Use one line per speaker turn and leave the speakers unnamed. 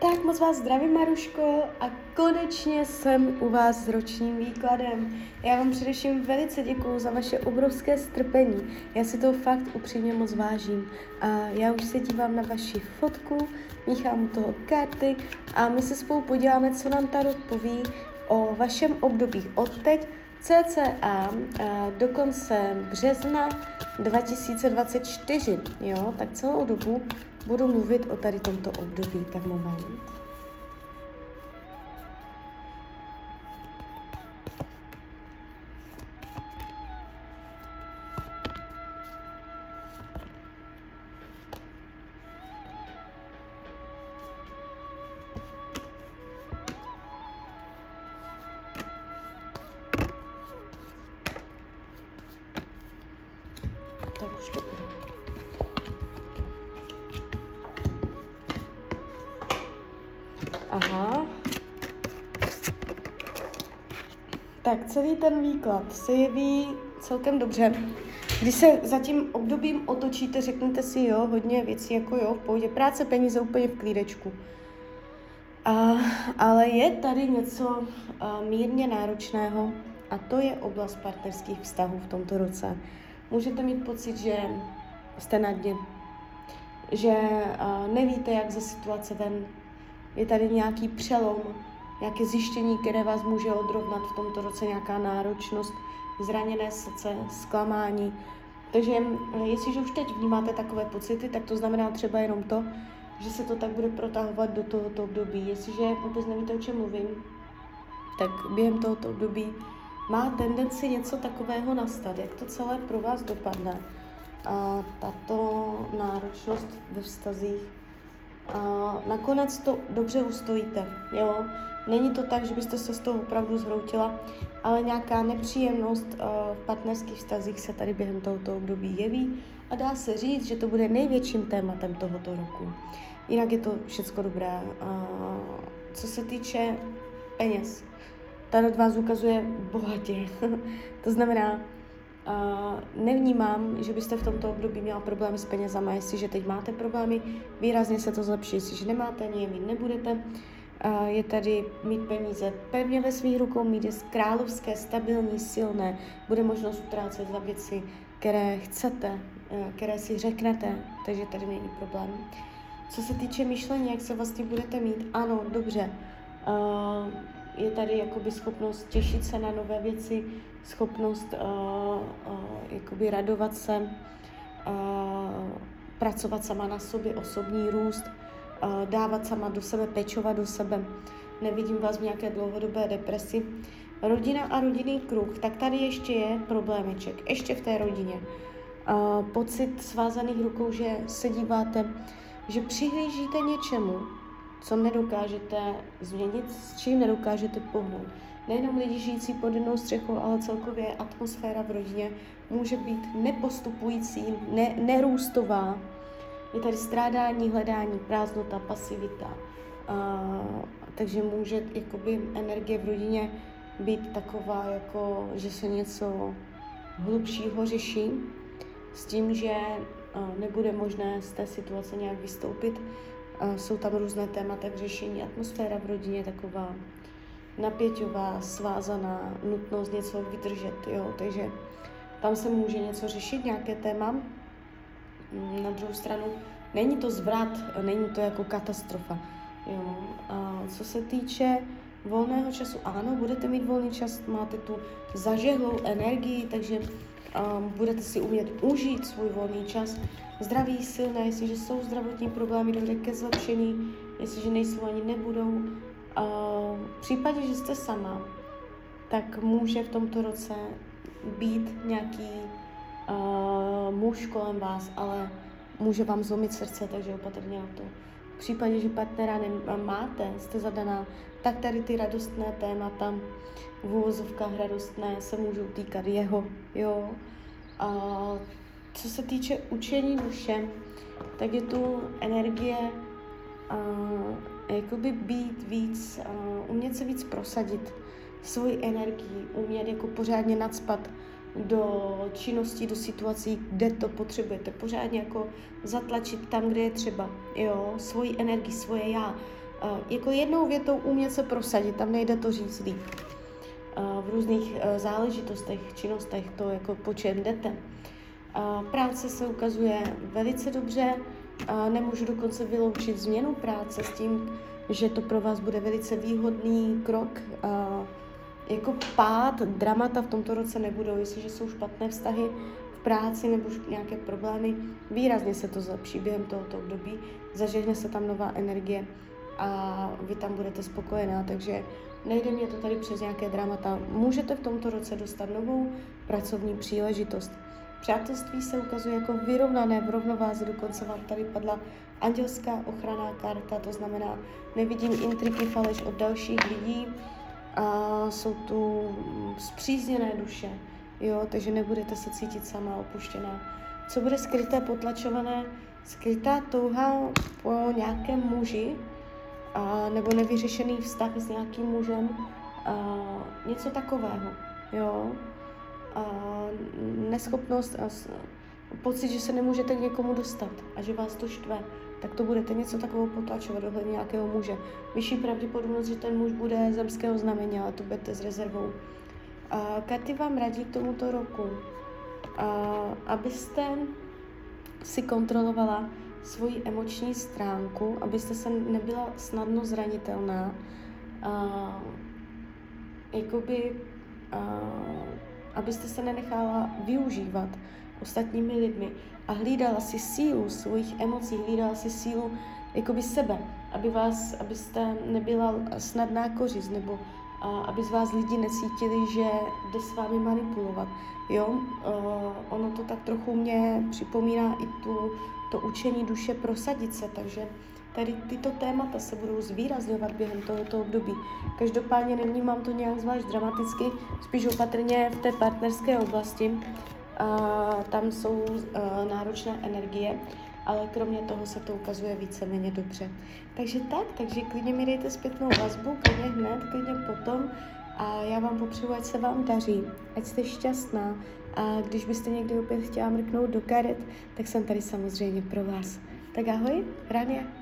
Tak moc vás zdravím, Maruško, a konečně jsem u vás s ročním výkladem. Já vám především velice děkuju za vaše obrovské strpení. Já si to fakt upřímně moc vážím. A já už se dívám na vaši fotku, míchám u toho karty a my se spolu podíváme, co nám Tarot poví o vašem období od teď cca do konce března 2024, jo, tak celou dobu budu mluvit o tady tomto období, tak moment. Aha. Tak celý ten výklad se jeví celkem dobře. Když se za tím obdobím otočíte, řeknete si, jo, hodně věcí, jako jo, v pohodě, práce, peníze úplně v klídečku. A, ale je tady něco a, mírně náročného a to je oblast partnerských vztahů v tomto roce. Můžete mít pocit, že jste na dně, že a, nevíte, jak ze situace ven, je tady nějaký přelom, nějaké zjištění, které vás může odrovnat v tomto roce, nějaká náročnost, zraněné srdce, zklamání. Takže eh, jestliže už teď vnímáte takové pocity, tak to znamená třeba jenom to, že se to tak bude protahovat do tohoto období. Jestliže vůbec nevíte, o čem mluvím, tak během tohoto období má tendenci něco takového nastat, jak to celé pro vás dopadne. A tato náročnost ve vztazích a nakonec to dobře ustojíte, jo. Není to tak, že byste se z toho opravdu zhroutila, ale nějaká nepříjemnost uh, v partnerských vztazích se tady během tohoto období jeví a dá se říct, že to bude největším tématem tohoto roku. Jinak je to všecko dobré. Co se týče peněz, tady vás ukazuje bohatě. to znamená, Nevnímám, že byste v tomto období měla problémy s penězama. Jestliže teď máte problémy, výrazně se to zlepší. Jestliže nemáte, ani je mít nebudete. Uh, je tady mít peníze pevně ve svých rukou, mít je královské, stabilní, silné. Bude možnost utrácet za věci, které chcete, uh, které si řeknete, takže tady není problém. Co se týče myšlení, jak se vlastně budete mít, ano, dobře. Uh, je tady jakoby schopnost těšit se na nové věci, schopnost uh, uh, jakoby radovat se, uh, pracovat sama na sobě, osobní růst, uh, dávat sama do sebe, pečovat do sebe. Nevidím vás v nějaké dlouhodobé depresi. Rodina a rodinný kruh, tak tady ještě je problémeček, ještě v té rodině. Uh, pocit svázaných rukou, že se díváte, že přihlížíte něčemu, co nedokážete změnit, s čím nedokážete pohnout. Nejenom lidi žijící pod jednou střechou, ale celkově atmosféra v rodině může být nepostupující, ne, nerůstová. Je tady strádání, hledání, prázdnota, pasivita. A, takže může jakoby energie v rodině být taková, jako, že se něco hlubšího řeší, s tím, že nebude možné z té situace nějak vystoupit, jsou tam různé témata k řešení. Atmosféra v rodině taková napěťová, svázaná, nutnost něco vydržet, jo, takže tam se může něco řešit, nějaké téma. Na druhou stranu, není to zvrat, není to jako katastrofa, jo. A co se týče volného času, ano, budete mít volný čas, máte tu zažehlou energii, takže um, budete si umět užít svůj volný čas. Zdraví, silné, jestliže jsou zdravotní problémy, dojde ke zlepšení, jestliže nejsou ani nebudou. Uh, v případě, že jste sama, tak může v tomto roce být nějaký uh, muž kolem vás, ale může vám zlomit srdce, takže opatrně na to. V případě, že partnera nemáte, jste zadaná, tak tady ty radostné témata, v úvozovkách radostné, se můžou týkat jeho, jo. A co se týče učení duše, tak je tu energie a, jakoby být víc, a, umět se víc prosadit, svoji energii, umět jako pořádně nadspat do činností, do situací, kde to potřebujete. Pořádně jako zatlačit tam, kde je třeba. Jo, svoji energii, svoje já. jako jednou větou umět se prosadit, tam nejde to říct líp. V různých uh, záležitostech, činnostech, to jako po čem jdete. Práce se ukazuje velice dobře, nemůžu dokonce vyloučit změnu práce s tím, že to pro vás bude velice výhodný krok. Jako pád, dramata v tomto roce nebudou, jestliže jsou špatné vztahy v práci nebo nějaké problémy, výrazně se to zlepší během tohoto období, zažehne se tam nová energie a vy tam budete spokojená, takže nejde mě to tady přes nějaké dramata. Můžete v tomto roce dostat novou pracovní příležitost. Přátelství se ukazuje jako vyrovnané v rovnováze, dokonce vám tady padla andělská ochranná karta, to znamená, nevidím intriky faleš od dalších lidí, a jsou tu zpřízněné duše, jo, takže nebudete se cítit sama opuštěná. Co bude skryté, potlačované? Skrytá touha po nějakém muži, a, nebo nevyřešený vztah s nějakým mužem, a, něco takového, jo. A, neschopnost a pocit, že se nemůžete k někomu dostat a že vás to štve tak to budete něco takového potlačovat ohledně nějakého muže. Vyšší pravděpodobnost, že ten muž bude zemského znamení, ale to budete s rezervou. A karty vám radí k tomuto roku, a, abyste si kontrolovala svoji emoční stránku, abyste se nebyla snadno zranitelná, jakoby, abyste se nenechala využívat ostatními lidmi a hlídala si sílu svých emocí, hlídala si sílu jakoby sebe, aby vás, abyste nebyla snadná kořist, nebo a, aby z vás lidi necítili, že jde s vámi manipulovat. Jo, uh, ono to tak trochu mě připomíná i tu, to učení duše prosadit se, takže tady tyto témata se budou zvýrazňovat během tohoto období. Každopádně nevnímám to nějak zvlášť dramaticky, spíš opatrně v té partnerské oblasti, tam jsou uh, náročné energie, ale kromě toho se to ukazuje víceméně dobře. Takže tak, takže klidně mi dejte zpětnou vazbu, klidně hned, klidně potom a já vám popřeju, ať se vám daří, ať jste šťastná a když byste někdy opět chtěla mrknout do karet, tak jsem tady samozřejmě pro vás. Tak ahoj, Rania.